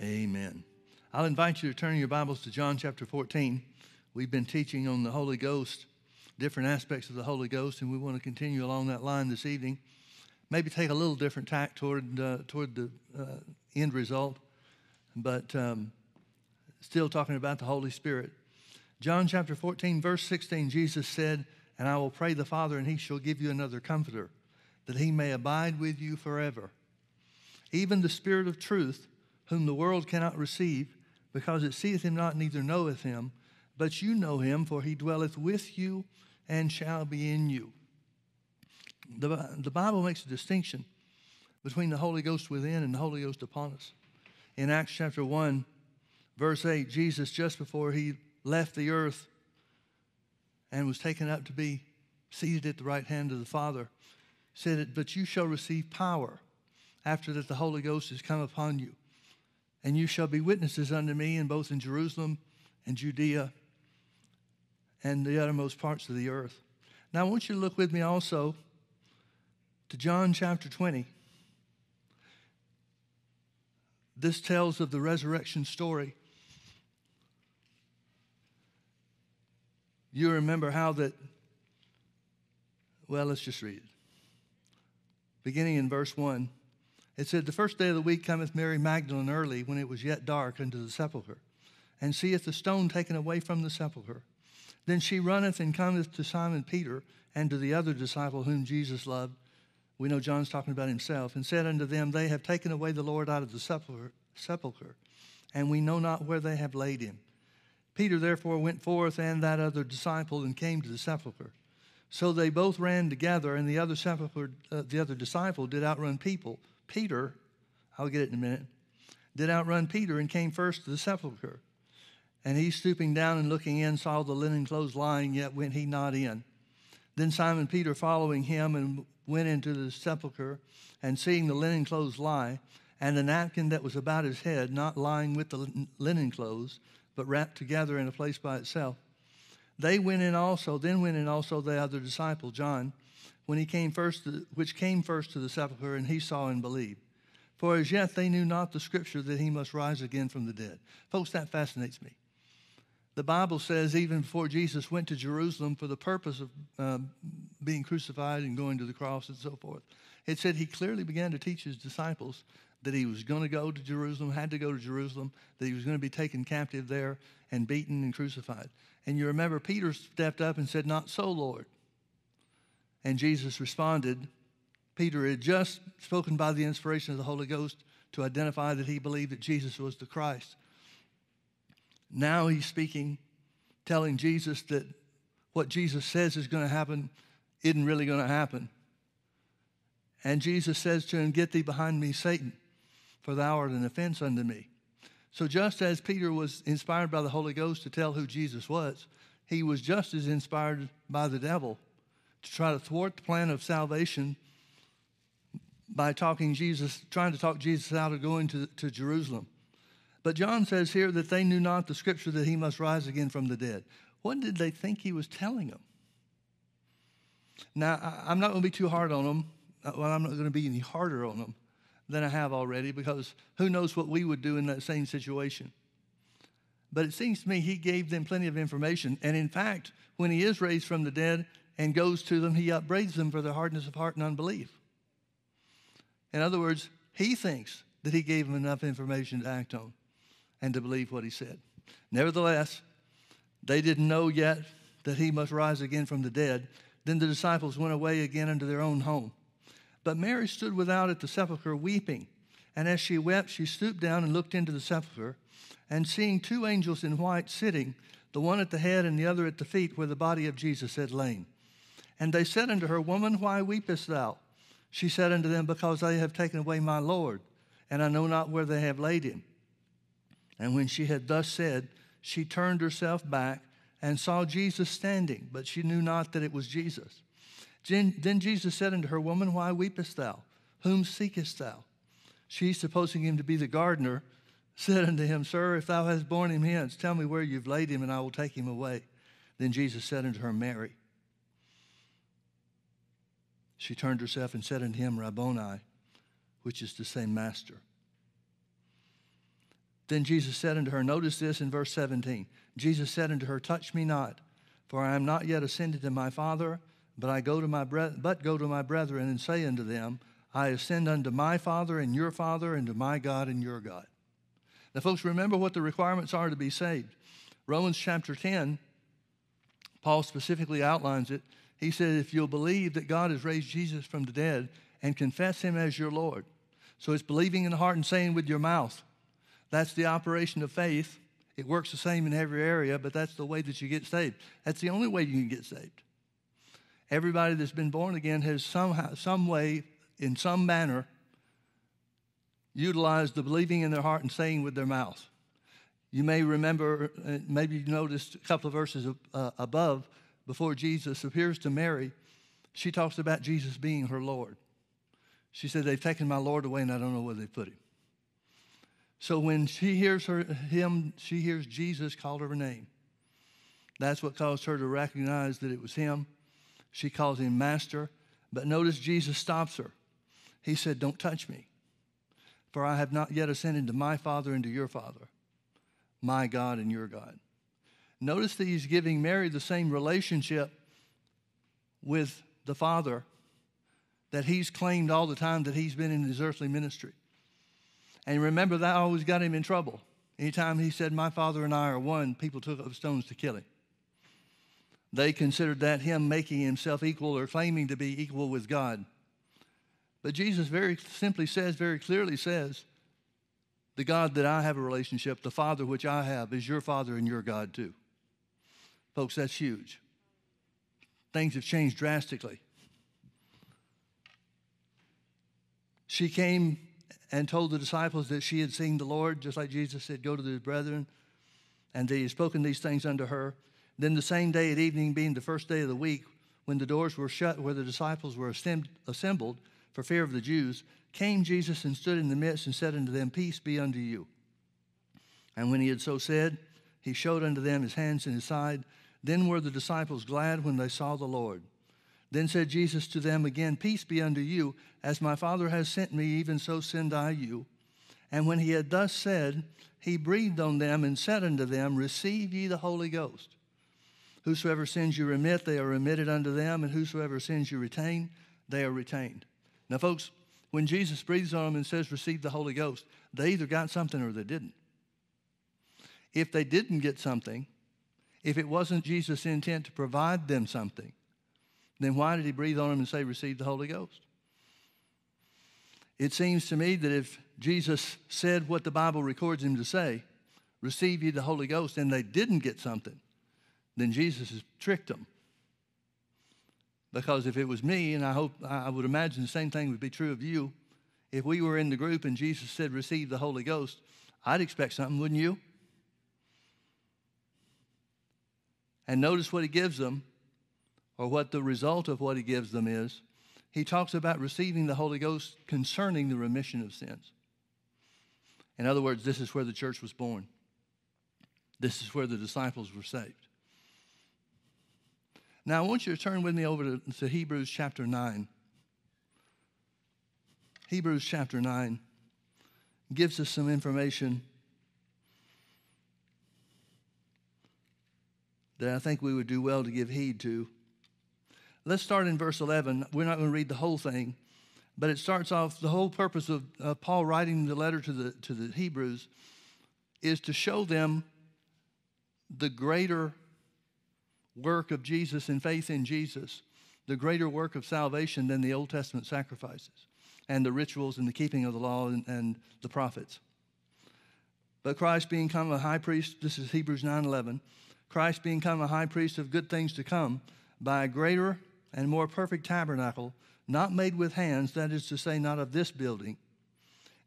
Amen. I'll invite you to turn your Bibles to John chapter 14. We've been teaching on the Holy Ghost, different aspects of the Holy Ghost, and we want to continue along that line this evening. Maybe take a little different tack toward, uh, toward the uh, end result, but um, still talking about the Holy Spirit. John chapter 14, verse 16, Jesus said, And I will pray the Father, and he shall give you another comforter, that he may abide with you forever. Even the Spirit of truth whom the world cannot receive, because it seeth him not, neither knoweth him. But you know him, for he dwelleth with you and shall be in you. The, the Bible makes a distinction between the Holy Ghost within and the Holy Ghost upon us. In Acts chapter 1, verse 8, Jesus, just before he left the earth and was taken up to be seated at the right hand of the Father, said, But you shall receive power after that the Holy Ghost has come upon you and you shall be witnesses unto me in both in Jerusalem and Judea and the uttermost parts of the earth. Now, I want you to look with me also to John chapter 20. This tells of the resurrection story. You remember how that, well, let's just read it. Beginning in verse 1. It said, The first day of the week cometh Mary Magdalene early, when it was yet dark, unto the sepulchre, and seeth the stone taken away from the sepulchre. Then she runneth and cometh to Simon Peter and to the other disciple whom Jesus loved. We know John's talking about himself, and said unto them, They have taken away the Lord out of the sepulchre, and we know not where they have laid him. Peter therefore went forth and that other disciple and came to the sepulchre. So they both ran together, and the other sepulchre, uh, the other disciple did outrun people Peter, I'll get it in a minute, did outrun Peter and came first to the sepulchre. And he, stooping down and looking in, saw the linen clothes lying, yet went he not in. Then Simon Peter, following him, and went into the sepulchre, and seeing the linen clothes lie, and the napkin that was about his head, not lying with the linen clothes, but wrapped together in a place by itself. They went in also, then went in also the other disciple, John when he came first, to, which came first to the sepulchre, and he saw and believed. For as yet they knew not the scripture that he must rise again from the dead. Folks, that fascinates me. The Bible says even before Jesus went to Jerusalem for the purpose of um, being crucified and going to the cross and so forth, it said he clearly began to teach his disciples that he was going to go to Jerusalem, had to go to Jerusalem, that he was going to be taken captive there and beaten and crucified. And you remember Peter stepped up and said, Not so, Lord. And Jesus responded, Peter had just spoken by the inspiration of the Holy Ghost to identify that he believed that Jesus was the Christ. Now he's speaking, telling Jesus that what Jesus says is going to happen isn't really going to happen. And Jesus says to him, Get thee behind me, Satan, for thou art an offense unto me. So just as Peter was inspired by the Holy Ghost to tell who Jesus was, he was just as inspired by the devil to try to thwart the plan of salvation by talking Jesus, trying to talk Jesus out of going to, to Jerusalem. But John says here that they knew not the scripture that he must rise again from the dead. What did they think he was telling them? Now, I'm not going to be too hard on them. Uh, well, I'm not going to be any harder on them than I have already because who knows what we would do in that same situation. But it seems to me he gave them plenty of information. And in fact, when he is raised from the dead, and goes to them, he upbraids them for their hardness of heart and unbelief. In other words, he thinks that he gave them enough information to act on and to believe what he said. Nevertheless, they didn't know yet that he must rise again from the dead. Then the disciples went away again into their own home. But Mary stood without at the sepulchre weeping. And as she wept, she stooped down and looked into the sepulchre. And seeing two angels in white sitting, the one at the head and the other at the feet where the body of Jesus had lain. And they said unto her, Woman, why weepest thou? She said unto them, Because they have taken away my Lord, and I know not where they have laid him. And when she had thus said, she turned herself back and saw Jesus standing, but she knew not that it was Jesus. Then Jesus said unto her, Woman, why weepest thou? Whom seekest thou? She, supposing him to be the gardener, said unto him, Sir, if thou hast borne him hence, tell me where you've laid him, and I will take him away. Then Jesus said unto her, Mary. She turned herself and said unto him, Rabboni, which is to say, Master. Then Jesus said unto her, Notice this in verse 17. Jesus said unto her, Touch me not, for I am not yet ascended to my Father, but I go to my bre- but go to my brethren and say unto them, I ascend unto my Father and your Father, and to my God and your God. Now, folks, remember what the requirements are to be saved. Romans chapter 10, Paul specifically outlines it. He said, If you'll believe that God has raised Jesus from the dead and confess him as your Lord. So it's believing in the heart and saying with your mouth. That's the operation of faith. It works the same in every area, but that's the way that you get saved. That's the only way you can get saved. Everybody that's been born again has somehow, some way, in some manner, utilized the believing in their heart and saying with their mouth. You may remember, maybe you noticed a couple of verses uh, above, before Jesus appears to Mary, she talks about Jesus being her Lord. She said, They've taken my Lord away and I don't know where they put him. So when she hears her, him, she hears Jesus call her name. That's what caused her to recognize that it was him. She calls him master. But notice Jesus stops her. He said, Don't touch me, for I have not yet ascended to my Father and to your Father, my God and your God. Notice that he's giving Mary the same relationship with the Father that he's claimed all the time that he's been in his earthly ministry. And remember, that always got him in trouble. Anytime he said, My Father and I are one, people took up stones to kill him. They considered that him making himself equal or claiming to be equal with God. But Jesus very simply says, very clearly says, the God that I have a relationship, the Father which I have, is your Father and your God too. Folks, that's huge. Things have changed drastically. She came and told the disciples that she had seen the Lord, just like Jesus said, Go to the brethren. And that he had spoken these things unto her. Then the same day at evening, being the first day of the week, when the doors were shut where the disciples were assembled for fear of the Jews, came Jesus and stood in the midst and said unto them, Peace be unto you. And when he had so said, he showed unto them his hands and his side. Then were the disciples glad when they saw the Lord. Then said Jesus to them again, Peace be unto you. As my Father has sent me, even so send I you. And when he had thus said, he breathed on them and said unto them, Receive ye the Holy Ghost. Whosoever sins you remit, they are remitted unto them, and whosoever sins you retain, they are retained. Now, folks, when Jesus breathes on them and says, Receive the Holy Ghost, they either got something or they didn't. If they didn't get something, if it wasn't Jesus' intent to provide them something, then why did he breathe on them and say, Receive the Holy Ghost? It seems to me that if Jesus said what the Bible records him to say, Receive ye the Holy Ghost, and they didn't get something, then Jesus has tricked them. Because if it was me, and I hope I would imagine the same thing would be true of you, if we were in the group and Jesus said, Receive the Holy Ghost, I'd expect something, wouldn't you? And notice what he gives them, or what the result of what he gives them is. He talks about receiving the Holy Ghost concerning the remission of sins. In other words, this is where the church was born. This is where the disciples were saved. Now, I want you to turn with me over to, to Hebrews chapter 9. Hebrews chapter 9 gives us some information that I think we would do well to give heed to. Let's start in verse 11. We're not going to read the whole thing, but it starts off the whole purpose of Paul writing the letter to the, to the Hebrews is to show them the greater work of Jesus and faith in Jesus, the greater work of salvation than the Old Testament sacrifices and the rituals and the keeping of the law and, and the prophets. But Christ being come a high priest, this is Hebrews 9 11 Christ being come a high priest of good things to come, by a greater and more perfect tabernacle, not made with hands, that is to say, not of this building,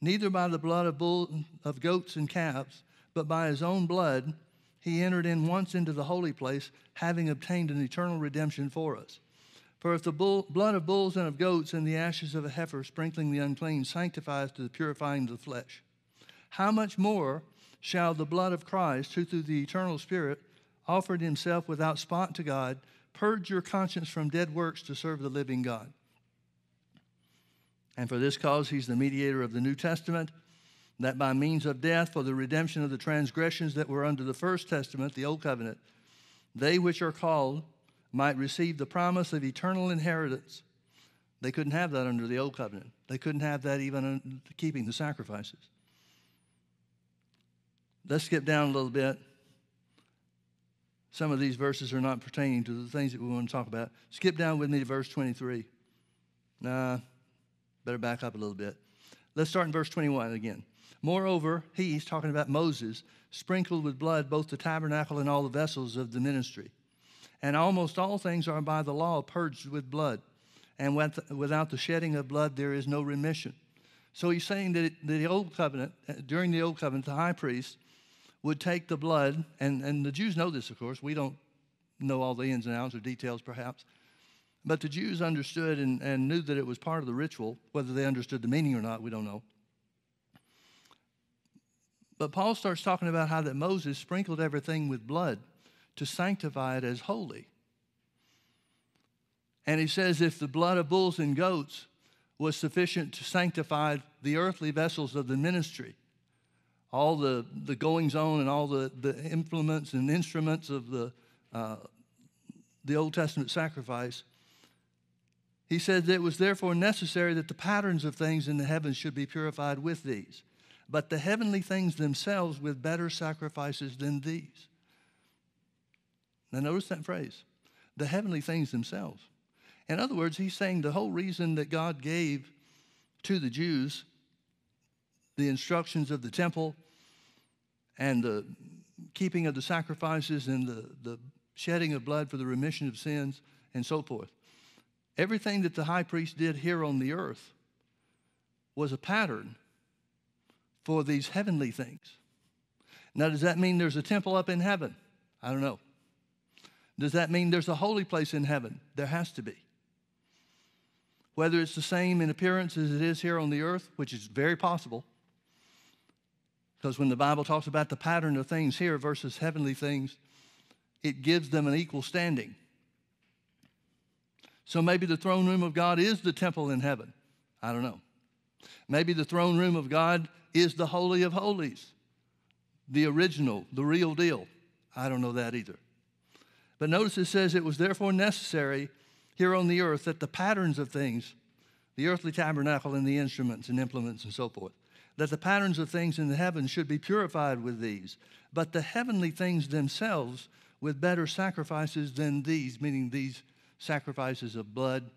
neither by the blood of, bull, of goats and calves, but by his own blood, he entered in once into the holy place, having obtained an eternal redemption for us. For if the bull, blood of bulls and of goats and the ashes of a heifer sprinkling the unclean sanctifies to the purifying of the flesh, how much more shall the blood of Christ, who through the eternal Spirit offered himself without spot to God, purge your conscience from dead works to serve the living God. And for this cause, he's the mediator of the New Testament, that by means of death for the redemption of the transgressions that were under the first testament, the old covenant, they which are called might receive the promise of eternal inheritance. They couldn't have that under the old covenant. They couldn't have that even keeping the sacrifices. Let's skip down a little bit. Some of these verses are not pertaining to the things that we want to talk about. Skip down with me to verse 23. Nah, better back up a little bit. Let's start in verse 21 again. Moreover, he's talking about Moses, sprinkled with blood both the tabernacle and all the vessels of the ministry. And almost all things are by the law purged with blood. And without the shedding of blood, there is no remission. So he's saying that the old covenant, during the old covenant, the high priest would take the blood, and, and the Jews know this, of course. We don't know all the ins and outs or details, perhaps. But the Jews understood and, and knew that it was part of the ritual. Whether they understood the meaning or not, we don't know. But Paul starts talking about how that Moses sprinkled everything with blood to sanctify it as holy. And he says if the blood of bulls and goats was sufficient to sanctify the earthly vessels of the ministry, all the, the goings on and all the, the implements and instruments of the, uh, the Old Testament sacrifice, he said that it was therefore necessary that the patterns of things in the heavens should be purified with these but the heavenly things themselves with better sacrifices than these. Now, notice that phrase the heavenly things themselves. In other words, he's saying the whole reason that God gave to the Jews the instructions of the temple and the keeping of the sacrifices and the, the shedding of blood for the remission of sins and so forth. Everything that the high priest did here on the earth was a pattern for these heavenly things. Now, does that mean there's a temple up in heaven? I don't know. Does that mean there's a holy place in heaven? There has to be. Whether it's the same in appearance as it is here on the earth, which is very possible, because when the Bible talks about the pattern of things here versus heavenly things, it gives them an equal standing. So maybe the throne room of God is the temple in heaven. I don't know. Maybe the throne room of God is the Holy of Holies, the original, the real deal. I don't know that either. But notice it says it was therefore necessary here on the earth that the patterns of things, the earthly tabernacle and the instruments and implements and so forth, that the patterns of things in the heavens should be purified with these, but the heavenly things themselves with better sacrifices than these, meaning these sacrifices of blood,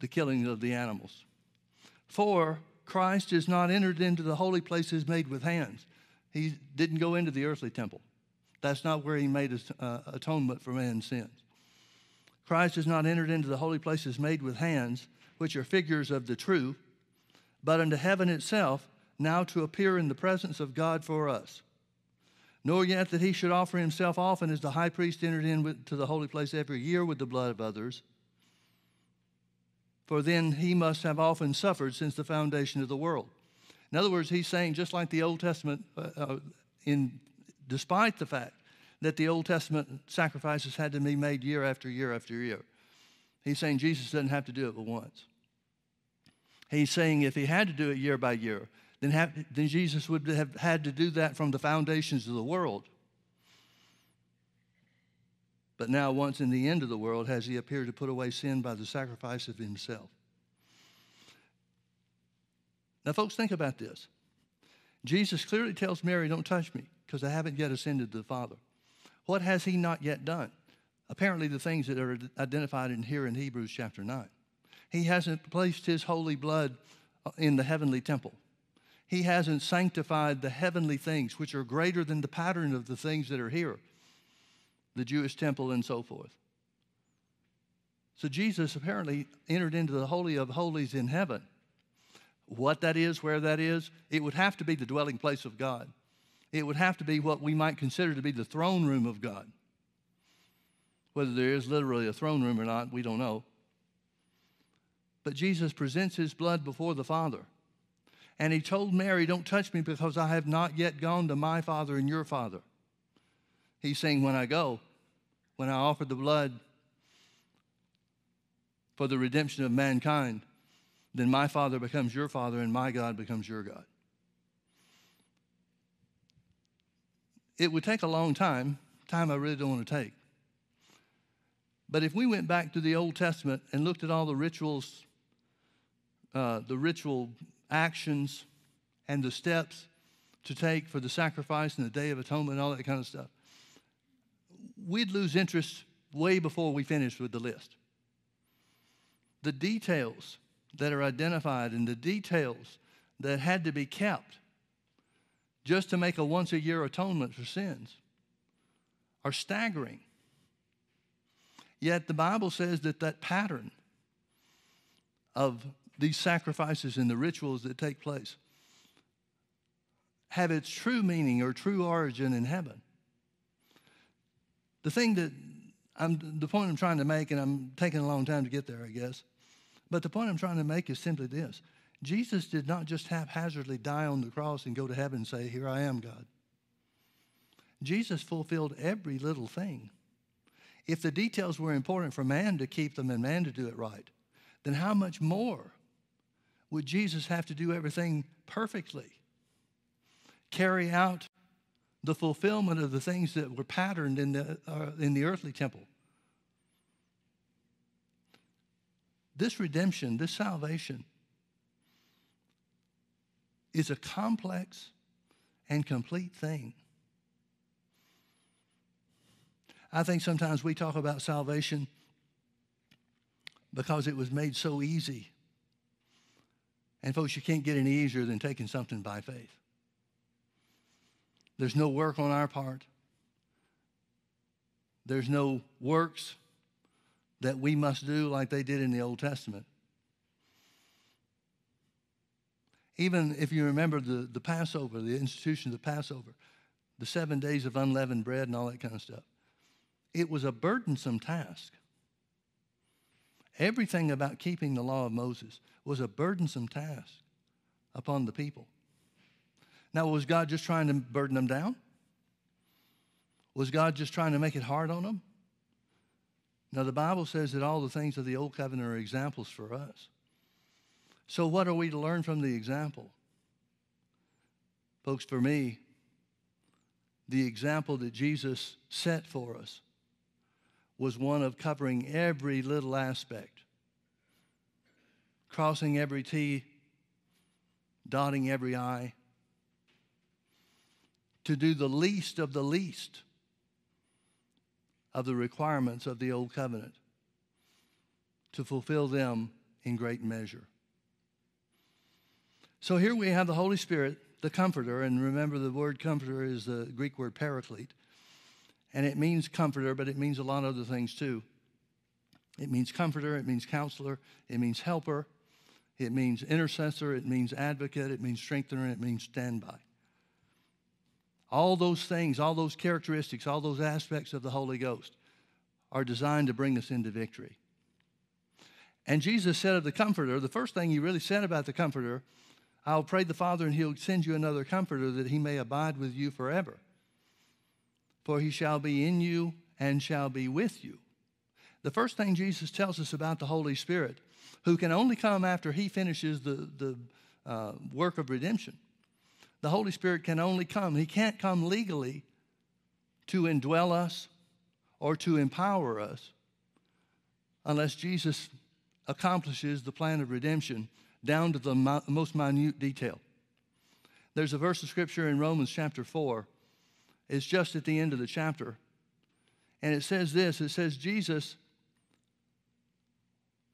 the killing of the animals. For Christ is not entered into the holy places made with hands. He didn't go into the earthly temple. That's not where he made uh, atonement for man's sins. Christ is not entered into the holy places made with hands, which are figures of the true, but unto heaven itself, now to appear in the presence of God for us. Nor yet that he should offer himself often as the high priest entered into the holy place every year with the blood of others for then he must have often suffered since the foundation of the world. In other words, he's saying, just like the Old Testament, uh, uh, in, despite the fact that the Old Testament sacrifices had to be made year after year after year, he's saying Jesus doesn't have to do it but once. He's saying if he had to do it year by year, then, have, then Jesus would have had to do that from the foundations of the world. But now, once in the end of the world, has he appeared to put away sin by the sacrifice of himself. Now, folks, think about this. Jesus clearly tells Mary, Don't touch me, because I haven't yet ascended to the Father. What has he not yet done? Apparently, the things that are identified in here in Hebrews chapter 9. He hasn't placed his holy blood uh, in the heavenly temple. He hasn't sanctified the heavenly things, which are greater than the pattern of the things that are here the Jewish temple, and so forth. So Jesus apparently entered into the Holy of Holies in heaven. What that is, where that is, it would have to be the dwelling place of God. It would have to be what we might consider to be the throne room of God. Whether there is literally a throne room or not, we don't know. But Jesus presents his blood before the Father. And he told Mary, Don't touch me because I have not yet gone to my Father and your Father. He's saying, When I go, when I offer the blood for the redemption of mankind, then my Father becomes your Father and my God becomes your God. It would take a long time, time I really don't want to take. But if we went back to the Old Testament and looked at all the rituals uh, the ritual actions, and the steps to take for the sacrifice and the Day of Atonement and all that kind of stuff, we'd lose interest way before we finished with the list. The details that are identified and the details that had to be kept just to make a once a year atonement for sins are staggering. Yet the Bible says that that pattern of these sacrifices and the rituals that take place have its true meaning or true origin in heaven. The thing that I'm, the point I'm trying to make, and I'm taking a long time to get there, I guess, but the point I'm trying to make is simply this Jesus did not just haphazardly die on the cross and go to heaven and say, Here I am, God. Jesus fulfilled every little thing. If the details were important for man to keep them and man to do it right, then how much more would Jesus have to do everything perfectly? Carry out the fulfillment of the things that were patterned in the, uh, in the earthly temple. This redemption, this salvation, is a complex and complete thing. I think sometimes we talk about salvation because it was made so easy. And folks, you can't get any easier than taking something by faith. There's no work on our part. There's no works that we must do like they did in the Old Testament. Even if you remember the, the Passover, the institution of the Passover, the seven days of unleavened bread and all that kind of stuff, it was a burdensome task. Everything about keeping the law of Moses was a burdensome task upon the people. Now, was God just trying to burden them down? Was God just trying to make it hard on them? Now, the Bible says that all the things of the Old Covenant are examples for us. So, what are we to learn from the example? Folks, for me, the example that Jesus set for us was one of covering every little aspect, crossing every T, dotting every I, to do the least of the least of the requirements of the Old Covenant, to fulfill them in great measure. So here we have the Holy Spirit, the Comforter, and remember the word Comforter is the Greek word Paraclete. And it means comforter, but it means a lot of other things too. It means comforter, it means counselor, it means helper, it means intercessor, it means advocate, it means strengthener, it means standby. All those things, all those characteristics, all those aspects of the Holy Ghost are designed to bring us into victory. And Jesus said of the Comforter, the first thing he really said about the Comforter, I'll pray the Father and he'll send you another Comforter that he may abide with you forever. For he shall be in you and shall be with you. The first thing Jesus tells us about the Holy Spirit, who can only come after he finishes the, the uh, work of redemption, the Holy Spirit can only come. He can't come legally to indwell us or to empower us unless Jesus accomplishes the plan of redemption down to the most minute detail. There's a verse of scripture in Romans chapter 4. It's just at the end of the chapter. And it says this it says, Jesus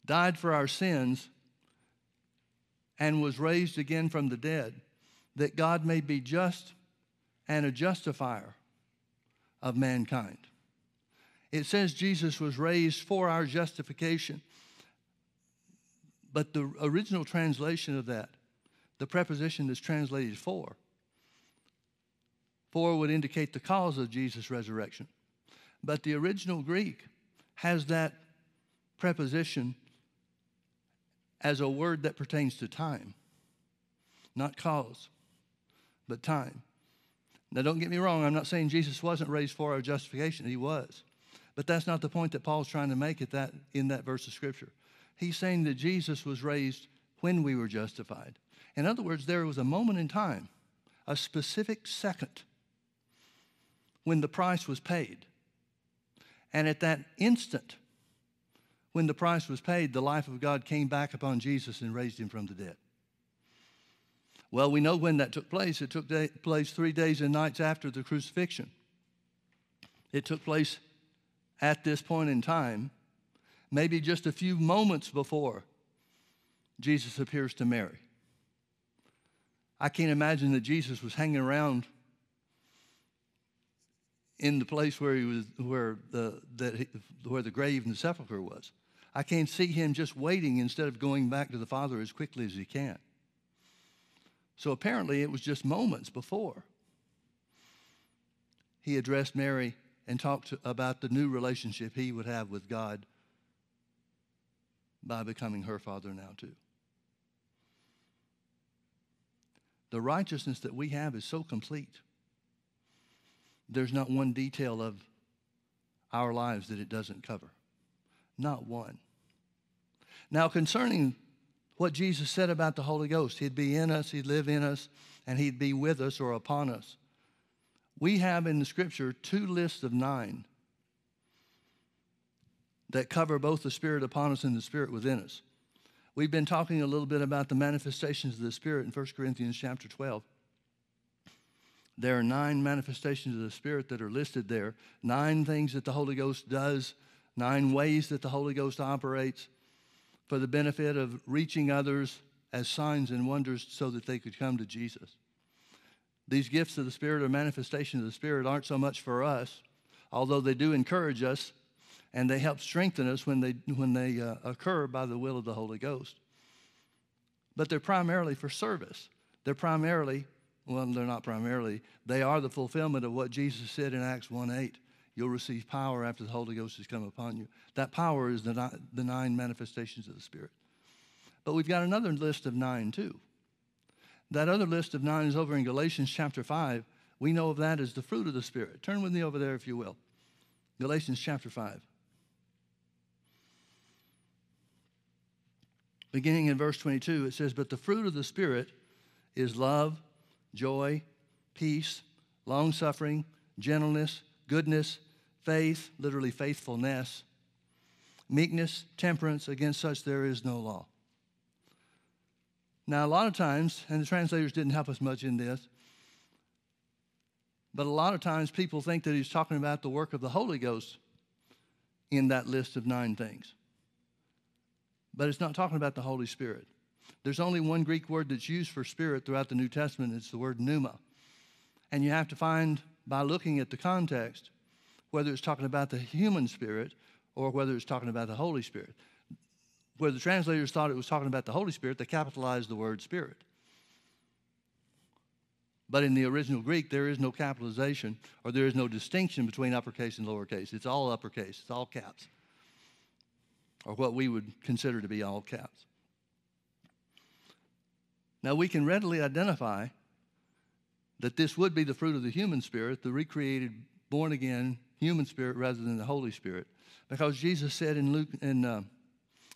died for our sins and was raised again from the dead that God may be just and a justifier of mankind. It says Jesus was raised for our justification. But the original translation of that, the preposition that's translated for, for would indicate the cause of Jesus' resurrection. But the original Greek has that preposition as a word that pertains to time, not cause but time. Now, don't get me wrong, I'm not saying Jesus wasn't raised for our justification, he was. But that's not the point that Paul's trying to make at that, in that verse of Scripture. He's saying that Jesus was raised when we were justified. In other words, there was a moment in time, a specific second, when the price was paid. And at that instant, when the price was paid, the life of God came back upon Jesus and raised him from the dead. Well, we know when that took place. It took day, place three days and nights after the crucifixion. It took place at this point in time, maybe just a few moments before Jesus appears to Mary. I can't imagine that Jesus was hanging around in the place where he was, where the, that he, where the grave and the sepulcher was. I can't see him just waiting instead of going back to the Father as quickly as he can. So apparently, it was just moments before he addressed Mary and talked about the new relationship he would have with God by becoming her father now, too. The righteousness that we have is so complete. There's not one detail of our lives that it doesn't cover. Not one. Now, concerning what Jesus said about the Holy Ghost. He'd be in us, He'd live in us, and He'd be with us or upon us. We have in the scripture two lists of nine that cover both the Spirit upon us and the Spirit within us. We've been talking a little bit about the manifestations of the Spirit in 1 Corinthians chapter 12. There are nine manifestations of the Spirit that are listed there, nine things that the Holy Ghost does, nine ways that the Holy Ghost operates for the benefit of reaching others as signs and wonders so that they could come to Jesus. These gifts of the Spirit or manifestations of the Spirit aren't so much for us, although they do encourage us and they help strengthen us when they, when they uh, occur by the will of the Holy Ghost. But they're primarily for service. They're primarily, well, they're not primarily, they are the fulfillment of what Jesus said in Acts 1 8 You'll receive power after the Holy Ghost has come upon you. That power is the, the nine manifestations of the Spirit. But we've got another list of nine, too. That other list of nine is over in Galatians chapter 5. We know of that as the fruit of the Spirit. Turn with me over there, if you will. Galatians chapter 5. Beginning in verse 22, it says, But the fruit of the Spirit is love, joy, peace, long suffering, gentleness, goodness, faith, literally faithfulness, meekness, temperance. Against such there is no law. Now, a lot of times, and the translators didn't help us much in this, but a lot of times people think that he's talking about the work of the Holy Ghost in that list of nine things. But it's not talking about the Holy Spirit. There's only one Greek word that's used for spirit throughout the New Testament. It's the word pneuma. And you have to find by looking at the context, whether it's talking about the human spirit or whether it's talking about the Holy Spirit. Where the translators thought it was talking about the Holy Spirit, they capitalized the word spirit. But in the original Greek, there is no capitalization or there is no distinction between uppercase and lowercase. It's all uppercase, it's all caps, or what we would consider to be all caps. Now, we can readily identify that this would be the fruit of the human spirit, the recreated, born again human spirit rather than the Holy Spirit. Because Jesus said in Luke in uh,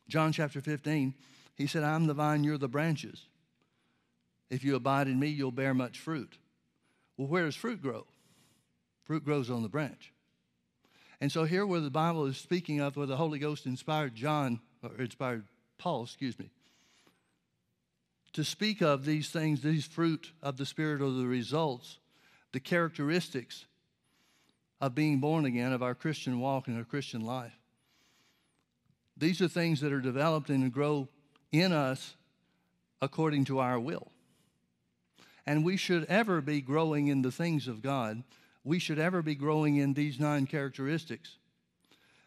John chapter 15, he said, I'm the vine, you're the branches. If you abide in me, you'll bear much fruit. Well, where does fruit grow? Fruit grows on the branch. And so here where the Bible is speaking of where the Holy Ghost inspired John, or inspired Paul, excuse me, to speak of these things, these fruit of the Spirit or the results, the characteristics of being born again, of our Christian walk and our Christian life. These are things that are developed and grow in us according to our will. And we should ever be growing in the things of God. We should ever be growing in these nine characteristics.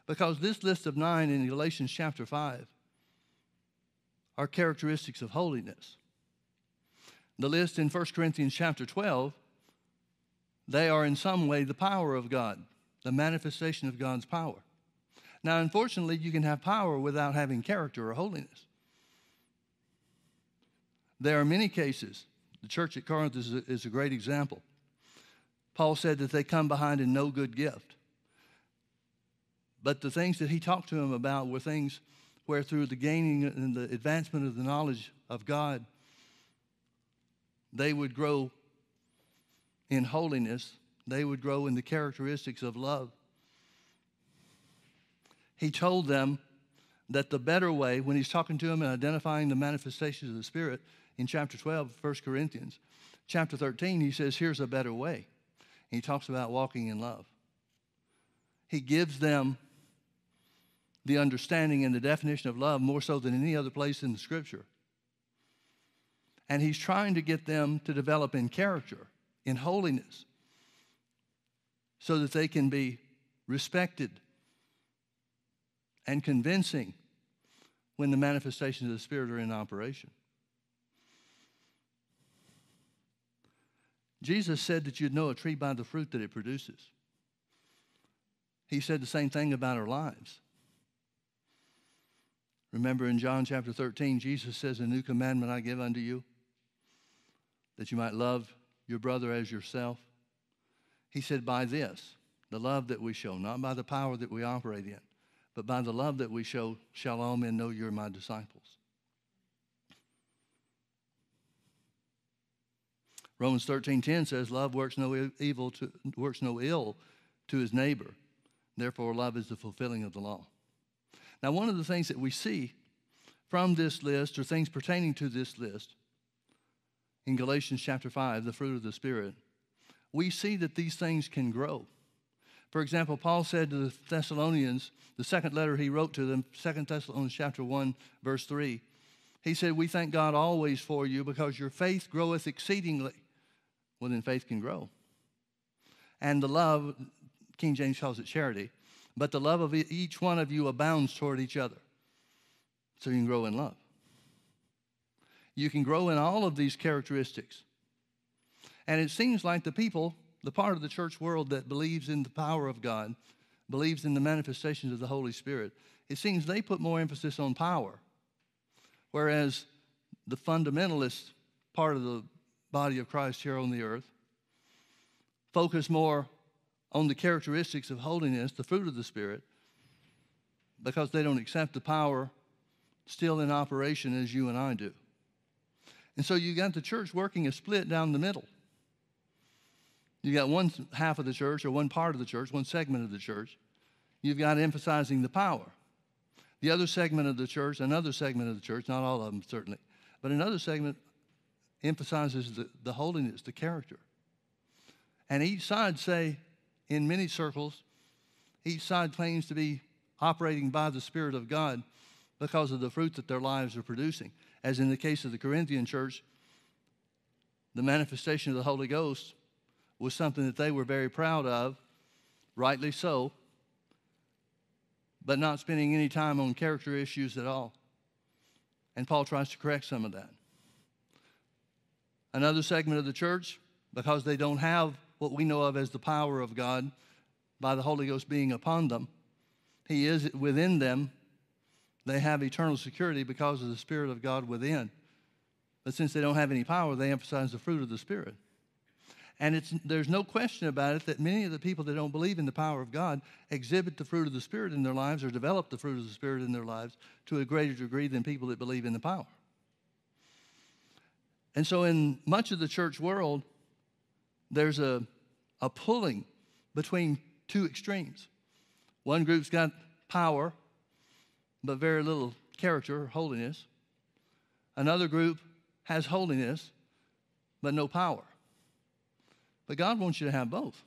Because this list of nine in Galatians chapter 5 are characteristics of holiness. The list in 1 Corinthians chapter 12, they are in some way the power of God, the manifestation of God's power. Now, unfortunately, you can have power without having character or holiness. There are many cases. The church at Corinth is a, is a great example. Paul said that they come behind in no good gift. But the things that he talked to them about were things where through the gaining and the advancement of the knowledge of God, they would grow in holiness, they would grow in the characteristics of love. He told them that the better way, when he's talking to them and identifying the manifestations of the Spirit in chapter 12, 1 Corinthians, chapter 13, he says, Here's a better way. And he talks about walking in love. He gives them the understanding and the definition of love more so than any other place in the scripture. And he's trying to get them to develop in character, in holiness, so that they can be respected and convincing when the manifestations of the Spirit are in operation. Jesus said that you'd know a tree by the fruit that it produces. He said the same thing about our lives. Remember in John chapter 13, Jesus says, A new commandment I give unto you, that you might love your brother as yourself. He said, By this, the love that we show, not by the power that we operate in, but by the love that we show, shall all men know you're my disciples. Romans 13:10 says, "Love works no evil to, works no ill to his neighbor. Therefore, love is the fulfilling of the law." Now, one of the things that we see from this list, or things pertaining to this list, in Galatians chapter 5, the fruit of the Spirit, we see that these things can grow. For example, Paul said to the Thessalonians, the second letter he wrote to them, 2 Thessalonians chapter 1, verse 3, he said, We thank God always for you because your faith groweth exceedingly. Well, then faith can grow. And the love, King James calls it charity, but the love of each one of you abounds toward each other. So you can grow in love. You can grow in all of these characteristics. And it seems like the people, the part of the church world that believes in the power of God, believes in the manifestations of the Holy Spirit, it seems they put more emphasis on power. Whereas the fundamentalist part of the body of Christ here on the earth focus more on the characteristics of holiness, the fruit of the Spirit, because they don't accept the power still in operation as you and I do. And so you got the church working a split down the middle. You got one half of the church or one part of the church, one segment of the church. You've got emphasizing the power. The other segment of the church, another segment of the church, not all of them certainly, but another segment emphasizes the, the holiness, the character. And each side say, in many circles, each side claims to be operating by the Spirit of God because of the fruit that their lives are producing. As in the case of the Corinthian church, the manifestation of the Holy Ghost was something that they were very proud of, rightly so, but not spending any time on character issues at all. And Paul tries to correct some of that. Another segment of the church, because they don't have what we know of as the power of God by the Holy Ghost being upon them. He is within them. They have eternal security because of the Spirit of God within. But since they don't have any power, they emphasize the fruit of the Spirit. And there's no question about it that many of the people that don't believe in the power of God exhibit the fruit of the Spirit in their lives or develop the fruit of the Spirit in their lives to a greater degree than people that believe in the power. And so, in much of the church world, there's a, a pulling between two extremes. One group's got power, but very little character or holiness. Another group has holiness, but no power. But God wants you to have both.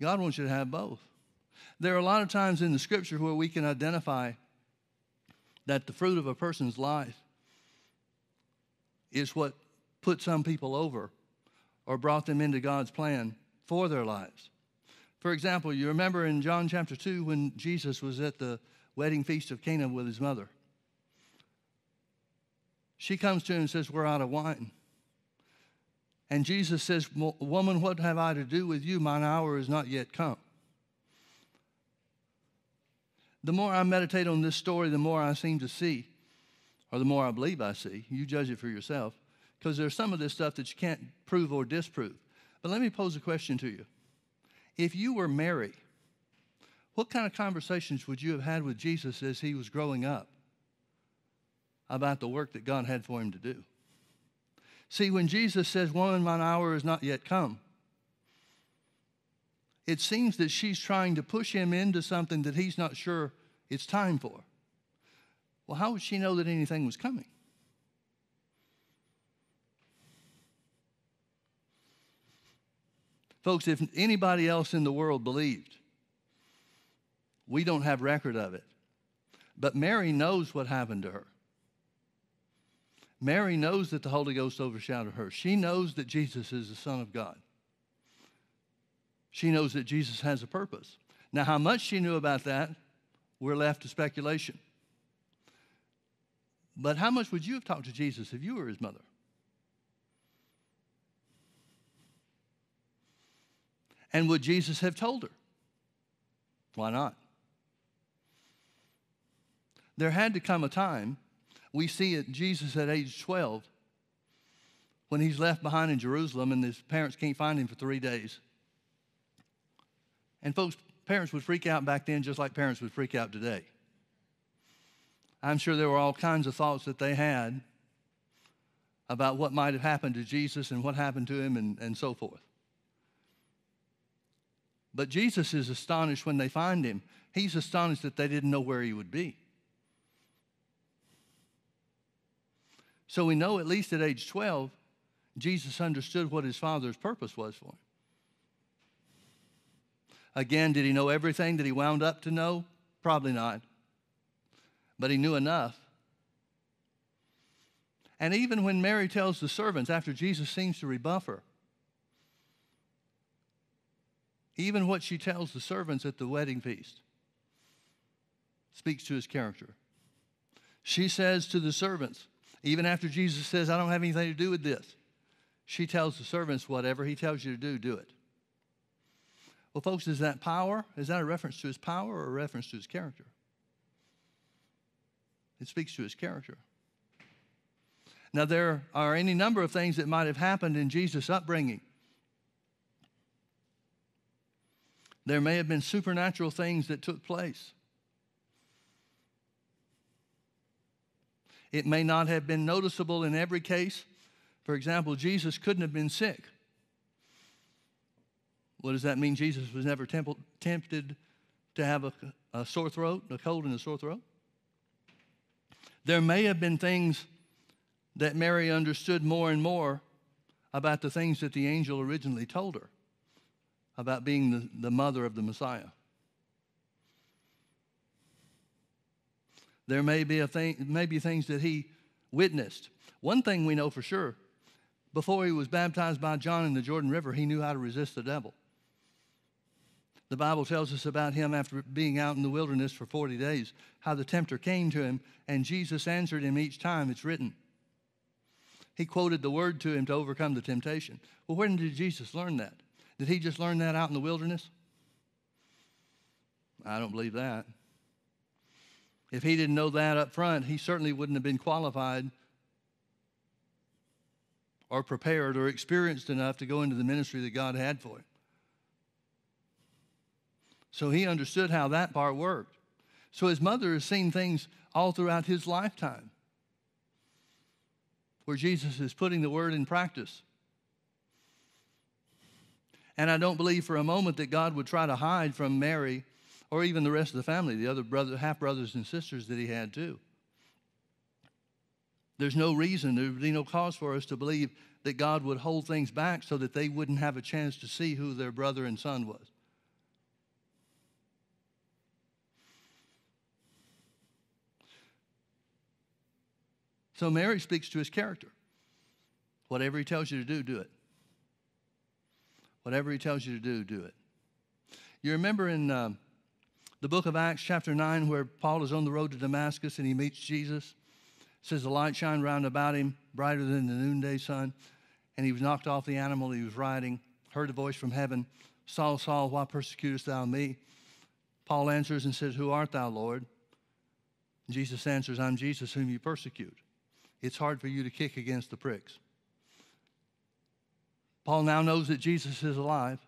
God wants you to have both. There are a lot of times in the scripture where we can identify that the fruit of a person's life is what put some people over or brought them into God's plan for their lives. For example, you remember in John chapter 2 when Jesus was at the wedding feast of Cana with his mother. She comes to him and says, We're out of wine. And Jesus says, Woman, what have I to do with you? Mine hour is not yet come. The more I meditate on this story, the more I seem to see, or the more I believe I see. You judge it for yourself because there's some of this stuff that you can't prove or disprove. But let me pose a question to you. If you were Mary, what kind of conversations would you have had with Jesus as he was growing up about the work that God had for him to do? See, when Jesus says, Woman, mine hour is not yet come, it seems that she's trying to push him into something that he's not sure it's time for. Well, how would she know that anything was coming? Folks, if anybody else in the world believed, we don't have record of it. But Mary knows what happened to her. Mary knows that the Holy Ghost overshadowed her. She knows that Jesus is the Son of God. She knows that Jesus has a purpose. Now, how much she knew about that, we're left to speculation. But how much would you have talked to Jesus if you were his mother? And would Jesus have told her? Why not? There had to come a time, we see it Jesus at age 12, when he's left behind in Jerusalem and his parents can't find him for three days. And folks, parents would freak out back then just like parents would freak out today. I'm sure there were all kinds of thoughts that they had about what might have happened to Jesus and what happened to him and, and so forth. But Jesus is astonished when they find him. He's astonished that they didn't know where he would be. So we know at least at age 12, Jesus understood what his father's purpose was for him. Again, did he know everything that he wound up to know? Probably not. But he knew enough. And even when Mary tells the servants, after Jesus seems to rebuff her, even what she tells the servants at the wedding feast speaks to his character. She says to the servants, even after Jesus says, I don't have anything to do with this, she tells the servants, whatever he tells you to do, do it. Well, folks, is that power? Is that a reference to his power or a reference to his character? It speaks to his character. Now, there are any number of things that might have happened in Jesus' upbringing There may have been supernatural things that took place. It may not have been noticeable in every case. For example, Jesus couldn't have been sick. What does that mean? Jesus was never tempted to have a, a sore throat, a cold and a sore throat? There may have been things that Mary understood more and more about the things that the angel originally told her about being the, the mother of the Messiah. There may be, a thing, may be things that he witnessed. One thing we know for sure before he was baptized by John in the Jordan River, he knew how to resist the devil. The Bible tells us about him after being out in the wilderness for 40 days, how the tempter came to him, and Jesus answered him each time, it's written. He quoted the word to him to overcome the temptation. Well, when did Jesus learn that? Did he just learn that out in the wilderness? I don't believe that. If he didn't know that up front, he certainly wouldn't have been qualified or prepared or experienced enough to go into the ministry that God had for him. So he understood how that part worked. So his mother has seen things all throughout his lifetime where Jesus is putting the word in practice. And I don't believe for a moment that God would try to hide from Mary or even the rest of the family, the other brother, half brothers and sisters that he had too. There's no reason, there would be no cause for us to believe that God would hold things back so that they wouldn't have a chance to see who their brother and son was. So Mary speaks to his character. Whatever he tells you to do, do it. Whatever he tells you to do, do it. You remember in uh, the book of Acts, chapter 9, where Paul is on the road to Damascus and he meets Jesus? It says, The light shined round about him, brighter than the noonday sun. And he was knocked off the animal he was riding, heard a voice from heaven Saul, Saul, why persecutest thou me? Paul answers and says, Who art thou, Lord? Jesus answers, I'm Jesus whom you persecute. It's hard for you to kick against the pricks. Paul now knows that Jesus is alive.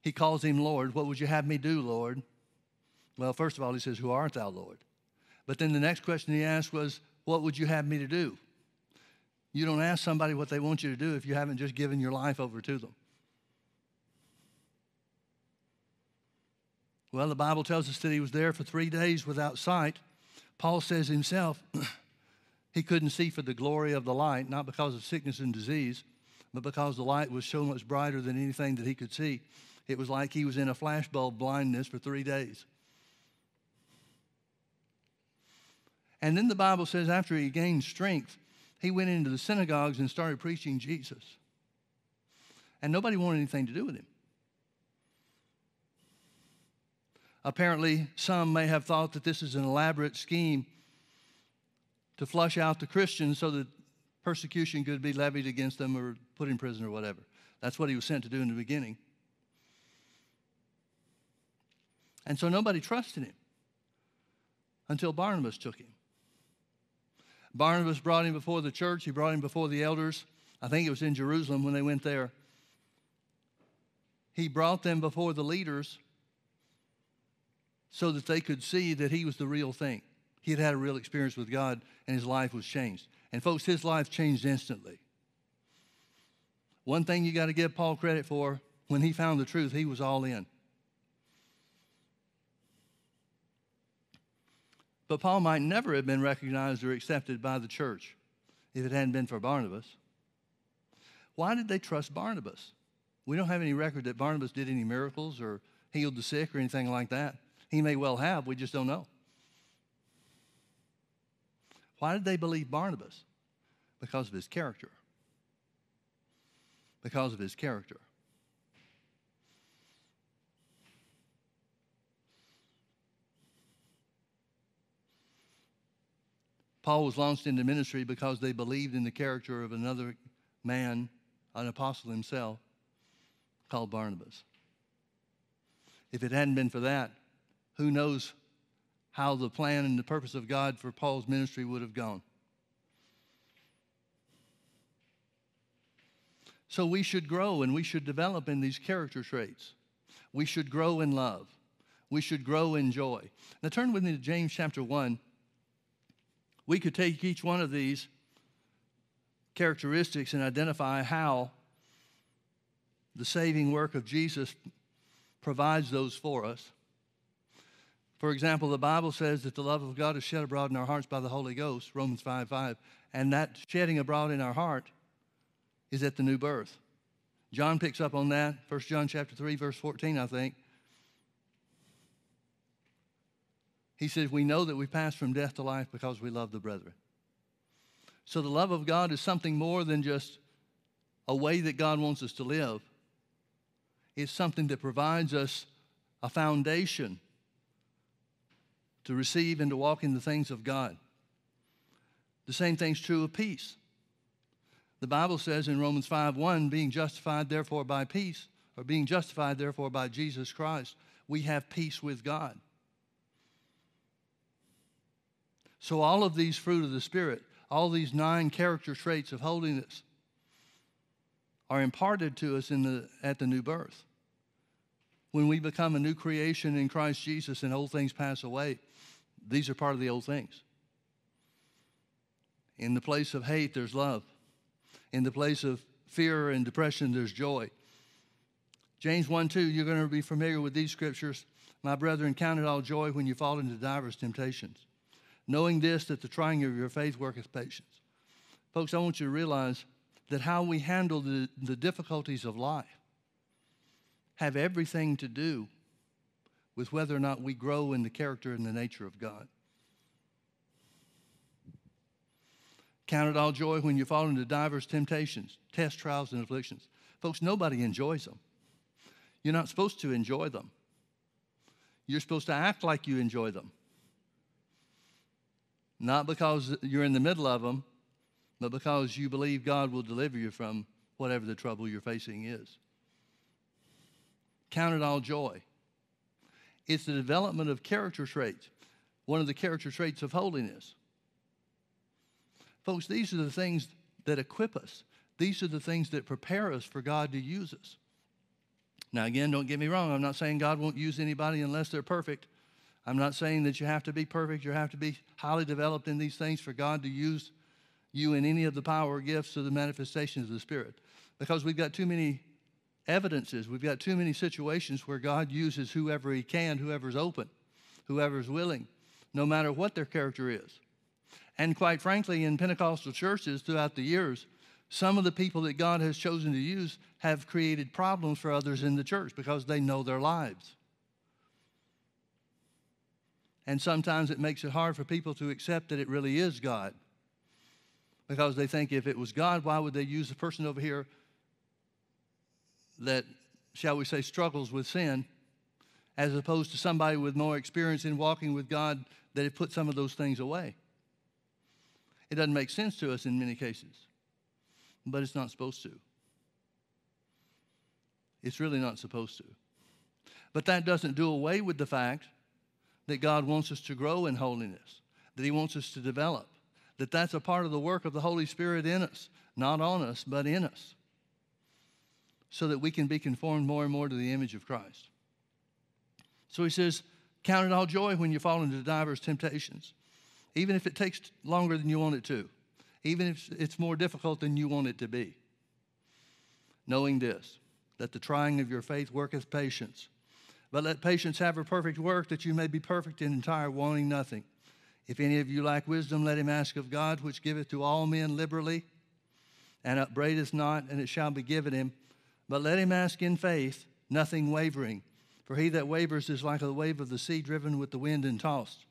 He calls him Lord. What would you have me do, Lord? Well, first of all, he says, Who art thou, Lord? But then the next question he asked was, What would you have me to do? You don't ask somebody what they want you to do if you haven't just given your life over to them. Well, the Bible tells us that he was there for three days without sight. Paul says himself he couldn't see for the glory of the light, not because of sickness and disease, but because the light was so much brighter than anything that he could see. It was like he was in a flashbulb blindness for three days. And then the Bible says after he gained strength, he went into the synagogues and started preaching Jesus. And nobody wanted anything to do with him. Apparently, some may have thought that this is an elaborate scheme to flush out the Christians so that persecution could be levied against them or put in prison or whatever. That's what he was sent to do in the beginning. And so nobody trusted him until Barnabas took him. Barnabas brought him before the church, he brought him before the elders. I think it was in Jerusalem when they went there. He brought them before the leaders so that they could see that he was the real thing. He had had a real experience with God and his life was changed. And folks, his life changed instantly. One thing you got to give Paul credit for when he found the truth, he was all in. But Paul might never have been recognized or accepted by the church if it hadn't been for Barnabas. Why did they trust Barnabas? We don't have any record that Barnabas did any miracles or healed the sick or anything like that. He may well have, we just don't know. Why did they believe Barnabas? Because of his character. Because of his character. Paul was launched into ministry because they believed in the character of another man, an apostle himself, called Barnabas. If it hadn't been for that, who knows how the plan and the purpose of God for Paul's ministry would have gone. So we should grow and we should develop in these character traits. We should grow in love. We should grow in joy. Now turn with me to James chapter 1 we could take each one of these characteristics and identify how the saving work of Jesus provides those for us. For example, the Bible says that the love of God is shed abroad in our hearts by the Holy Ghost, Romans 5 5. And that shedding abroad in our heart is at the new birth. John picks up on that, 1 John chapter 3, verse 14, I think. He says, We know that we pass from death to life because we love the brethren. So the love of God is something more than just a way that God wants us to live, it's something that provides us a foundation to receive and to walk in the things of God. The same thing's true of peace. The Bible says in Romans 5 1, being justified therefore by peace, or being justified therefore by Jesus Christ, we have peace with God. So, all of these fruit of the Spirit, all these nine character traits of holiness, are imparted to us in the, at the new birth. When we become a new creation in Christ Jesus and old things pass away, these are part of the old things. In the place of hate, there's love. In the place of fear and depression, there's joy. James 1 2, you're going to be familiar with these scriptures. My brethren, count it all joy when you fall into divers temptations knowing this, that the trying of your faith worketh patience. Folks, I want you to realize that how we handle the, the difficulties of life have everything to do with whether or not we grow in the character and the nature of God. Count it all joy when you fall into divers temptations, tests, trials, and afflictions. Folks, nobody enjoys them. You're not supposed to enjoy them. You're supposed to act like you enjoy them. Not because you're in the middle of them, but because you believe God will deliver you from whatever the trouble you're facing is. Count it all joy. It's the development of character traits, one of the character traits of holiness. Folks, these are the things that equip us. These are the things that prepare us for God to use us. Now, again, don't get me wrong. I'm not saying God won't use anybody unless they're perfect. I'm not saying that you have to be perfect, you have to be highly developed in these things for God to use you in any of the power or gifts or the manifestations of the Spirit because we've got too many evidences. We've got too many situations where God uses whoever He can, whoever's open, whoever's willing, no matter what their character is. And quite frankly, in Pentecostal churches throughout the years, some of the people that God has chosen to use have created problems for others in the church because they know their lives. And sometimes it makes it hard for people to accept that it really is God. Because they think if it was God, why would they use the person over here that, shall we say, struggles with sin, as opposed to somebody with more experience in walking with God that had put some of those things away? It doesn't make sense to us in many cases, but it's not supposed to. It's really not supposed to. But that doesn't do away with the fact that God wants us to grow in holiness, that He wants us to develop, that that's a part of the work of the Holy Spirit in us, not on us, but in us, so that we can be conformed more and more to the image of Christ. So He says, Count it all joy when you fall into diverse temptations, even if it takes longer than you want it to, even if it's more difficult than you want it to be. Knowing this, that the trying of your faith worketh patience. But let patience have her perfect work, that you may be perfect and entire, wanting nothing. If any of you lack wisdom, let him ask of God, which giveth to all men liberally, and upbraideth not, and it shall be given him. But let him ask in faith, nothing wavering. For he that wavers is like a wave of the sea driven with the wind and tossed.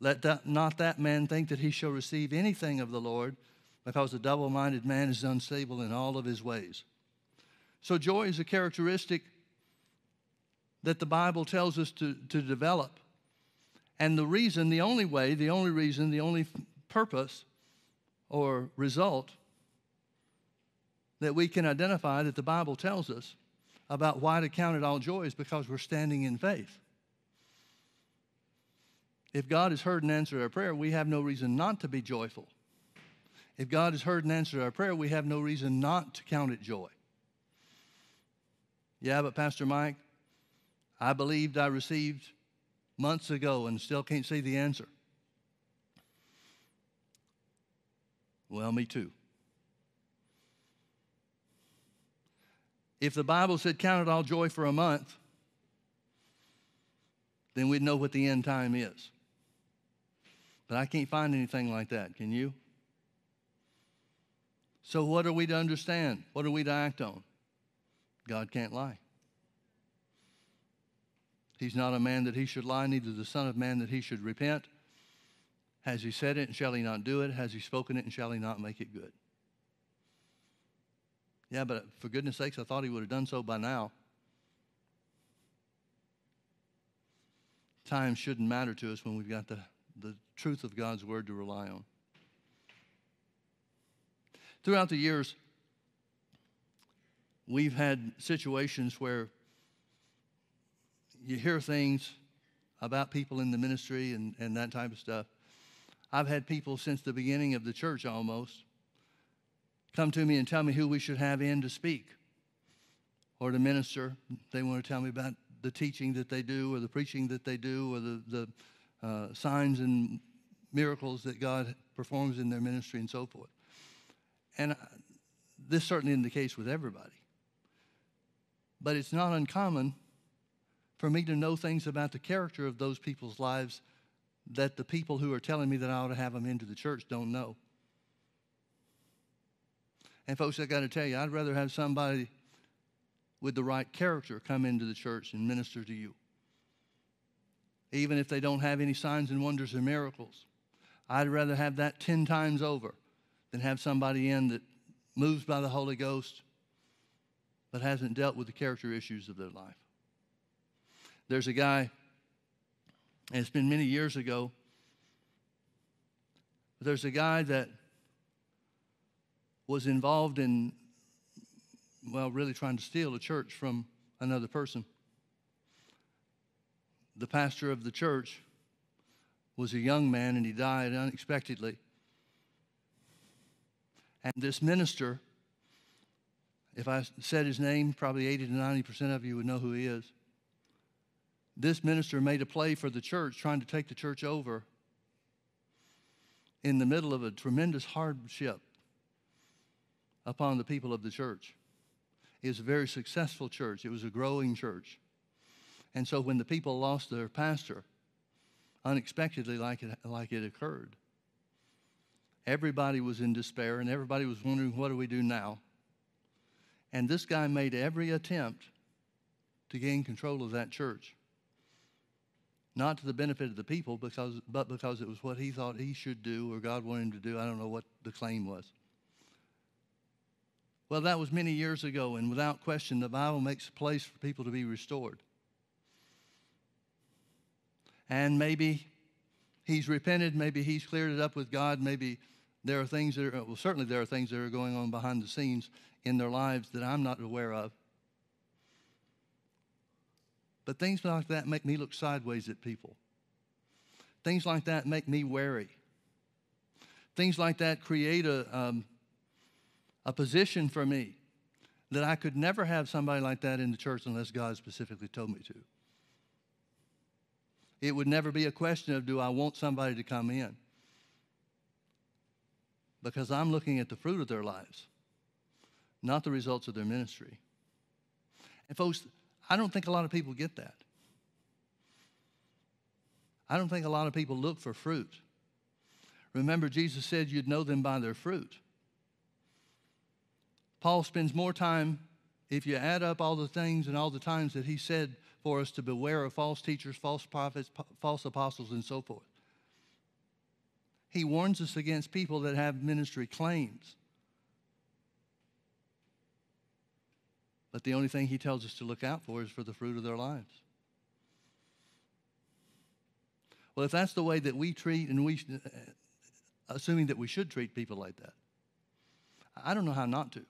Let that, not that man think that he shall receive anything of the Lord, because the double minded man is unstable in all of his ways. So, joy is a characteristic that the Bible tells us to, to develop. And the reason, the only way, the only reason, the only purpose or result that we can identify that the Bible tells us about why to count it all joy is because we're standing in faith. If God has heard and answered our prayer, we have no reason not to be joyful. If God has heard and answered our prayer, we have no reason not to count it joy. Yeah, but Pastor Mike, I believed I received months ago and still can't see the answer. Well, me too. If the Bible said count it all joy for a month, then we'd know what the end time is. But I can't find anything like that. Can you? So, what are we to understand? What are we to act on? God can't lie. He's not a man that he should lie, neither the Son of Man that he should repent. Has he said it, and shall he not do it? Has he spoken it, and shall he not make it good? Yeah, but for goodness sakes, I thought he would have done so by now. Time shouldn't matter to us when we've got the, the truth of God's word to rely on. Throughout the years, we've had situations where you hear things about people in the ministry and, and that type of stuff. I've had people since the beginning of the church almost come to me and tell me who we should have in to speak or to minister. They want to tell me about the teaching that they do or the preaching that they do or the, the uh, signs and miracles that God performs in their ministry and so forth. And uh, this certainly isn't the case with everybody. But it's not uncommon for me to know things about the character of those people's lives that the people who are telling me that I ought to have them into the church don't know. And folks, I got to tell you, I'd rather have somebody with the right character come into the church and minister to you. Even if they don't have any signs and wonders or miracles. I'd rather have that 10 times over than have somebody in that moves by the Holy Ghost but hasn't dealt with the character issues of their life. There's a guy, and it's been many years ago, there's a guy that was involved in, well, really trying to steal a church from another person. The pastor of the church was a young man and he died unexpectedly. And this minister, if I said his name, probably 80 to 90% of you would know who he is this minister made a play for the church, trying to take the church over in the middle of a tremendous hardship upon the people of the church. It was a very successful church, it was a growing church. And so when the people lost their pastor, unexpectedly, like it, like it occurred, everybody was in despair and everybody was wondering, what do we do now? And this guy made every attempt to gain control of that church. Not to the benefit of the people, because, but because it was what he thought he should do or God wanted him to do. I don't know what the claim was. Well, that was many years ago, and without question, the Bible makes a place for people to be restored. And maybe he's repented, maybe he's cleared it up with God, maybe there are things that are, well, certainly there are things that are going on behind the scenes in their lives that I'm not aware of. But things like that make me look sideways at people. Things like that make me wary. Things like that create a, um, a position for me that I could never have somebody like that in the church unless God specifically told me to. It would never be a question of do I want somebody to come in? Because I'm looking at the fruit of their lives, not the results of their ministry. And folks, I don't think a lot of people get that. I don't think a lot of people look for fruit. Remember, Jesus said you'd know them by their fruit. Paul spends more time, if you add up all the things and all the times that he said for us to beware of false teachers, false prophets, false apostles, and so forth. He warns us against people that have ministry claims. But the only thing he tells us to look out for is for the fruit of their lives. Well, if that's the way that we treat, and we, assuming that we should treat people like that, I don't know how not to.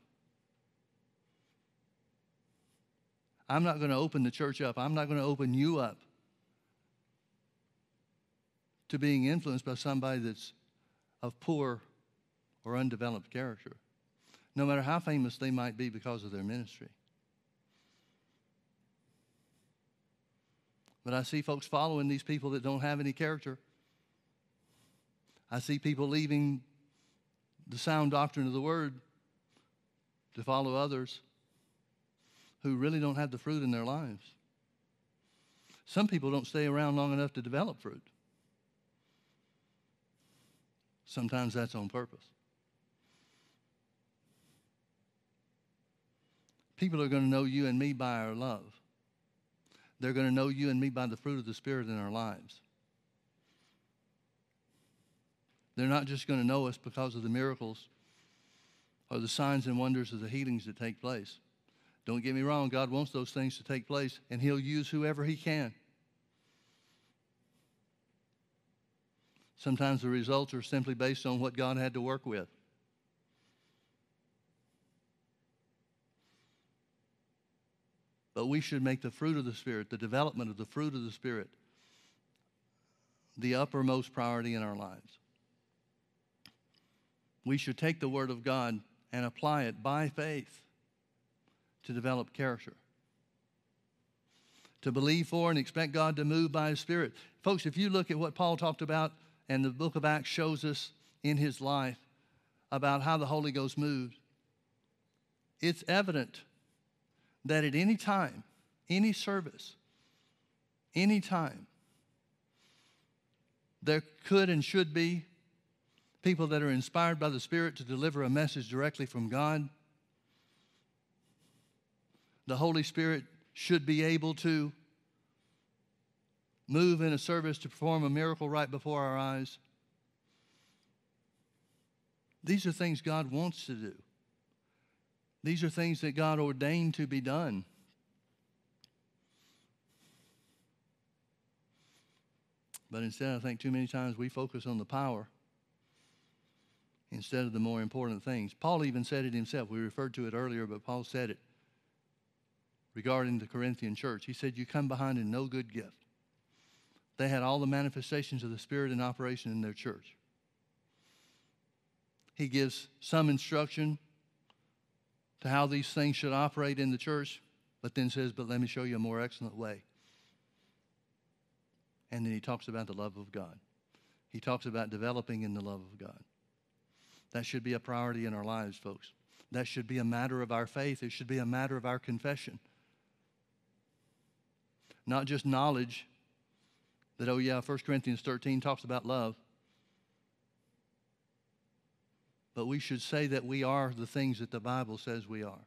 I'm not going to open the church up. I'm not going to open you up to being influenced by somebody that's of poor or undeveloped character, no matter how famous they might be because of their ministry. But I see folks following these people that don't have any character. I see people leaving the sound doctrine of the word to follow others who really don't have the fruit in their lives. Some people don't stay around long enough to develop fruit. Sometimes that's on purpose. People are going to know you and me by our love. They're going to know you and me by the fruit of the Spirit in our lives. They're not just going to know us because of the miracles or the signs and wonders of the healings that take place. Don't get me wrong, God wants those things to take place, and He'll use whoever He can. Sometimes the results are simply based on what God had to work with. But we should make the fruit of the Spirit, the development of the fruit of the Spirit, the uppermost priority in our lives. We should take the Word of God and apply it by faith to develop character. To believe for and expect God to move by His Spirit. Folks, if you look at what Paul talked about, and the book of Acts shows us in his life about how the Holy Ghost moved, it's evident that at any time, any service, any time, there could and should be people that are inspired by the Spirit to deliver a message directly from God the Holy Spirit should be able to move in a service to perform a miracle right before our eyes. These are things God wants to do. These are things that God ordained to be done. But instead, I think too many times we focus on the power instead of the more important things. Paul even said it himself. We referred to it earlier, but Paul said it regarding the Corinthian church. He said, You come behind in no good gift. They had all the manifestations of the Spirit in operation in their church. He gives some instruction to how these things should operate in the church, but then says, But let me show you a more excellent way. And then he talks about the love of God. He talks about developing in the love of God. That should be a priority in our lives, folks. That should be a matter of our faith. It should be a matter of our confession. Not just knowledge that, oh, yeah, 1 Corinthians 13 talks about love. But we should say that we are the things that the Bible says we are.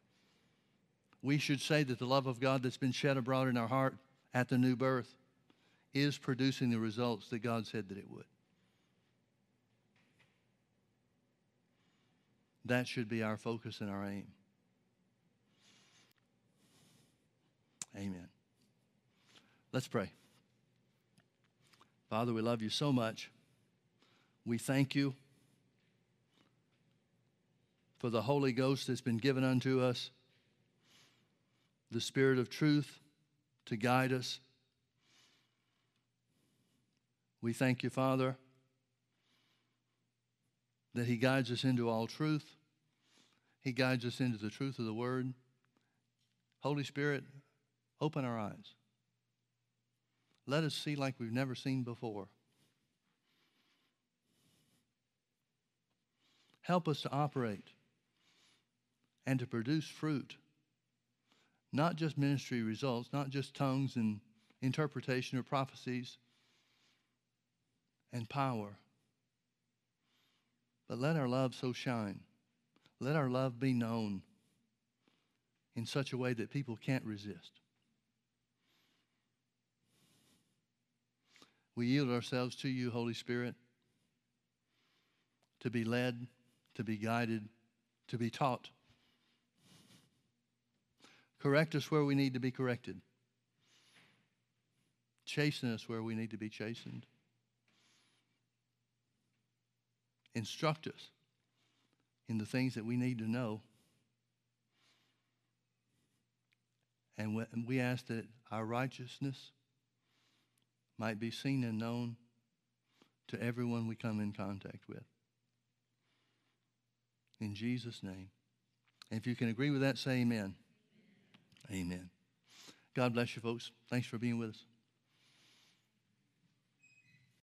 We should say that the love of God that's been shed abroad in our heart at the new birth is producing the results that God said that it would. That should be our focus and our aim. Amen. Let's pray. Father, we love you so much. We thank you for the Holy Ghost that's been given unto us, the Spirit of truth to guide us. We thank you, Father, that He guides us into all truth. He guides us into the truth of the Word. Holy Spirit, open our eyes. Let us see like we've never seen before. Help us to operate and to produce fruit. Not just ministry results, not just tongues and interpretation of prophecies and power, but let our love so shine. Let our love be known in such a way that people can't resist. We yield ourselves to you, Holy Spirit, to be led, to be guided, to be taught. Correct us where we need to be corrected. Chasten us where we need to be chastened. Instruct us in the things that we need to know. And we ask that our righteousness might be seen and known to everyone we come in contact with. In Jesus' name. And if you can agree with that, say amen. Amen. God bless you, folks. Thanks for being with us.